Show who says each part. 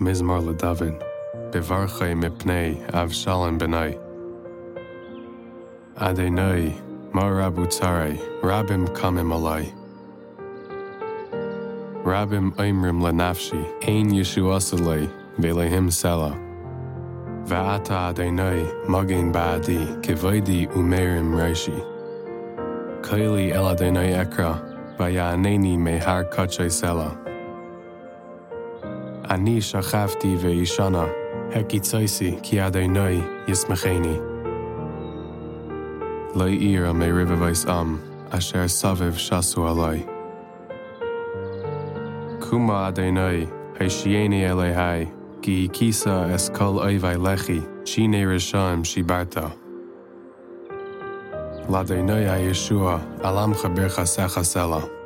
Speaker 1: Mizmor LeDavid, Bevarchei Mipnei Avshalom Benai. Adenai, Adonai, Marabutzare, Rabim Kamim Alai. Rabim Oimrim Lenafshi, Ein Yeshuasalei, Velehim Sela. Va'ata Adonai, Magin Ba'adi, Kevoidi Umerim Reishi. Kaili El Adonai Ekra, Vaya'aneni Mehar אני שכבתי וישנה, הקיצייסי כי עד עיני ישמחני. לא עיר עמי רבבייס עם, אשר סבב שסו עלי. קומה עד עיני, הישייני אליי, כי הכיסה אס כל אויבי לחי, שיני רשם שיברת. לעד עיני הישוע, עלמך ברך סך הסלע.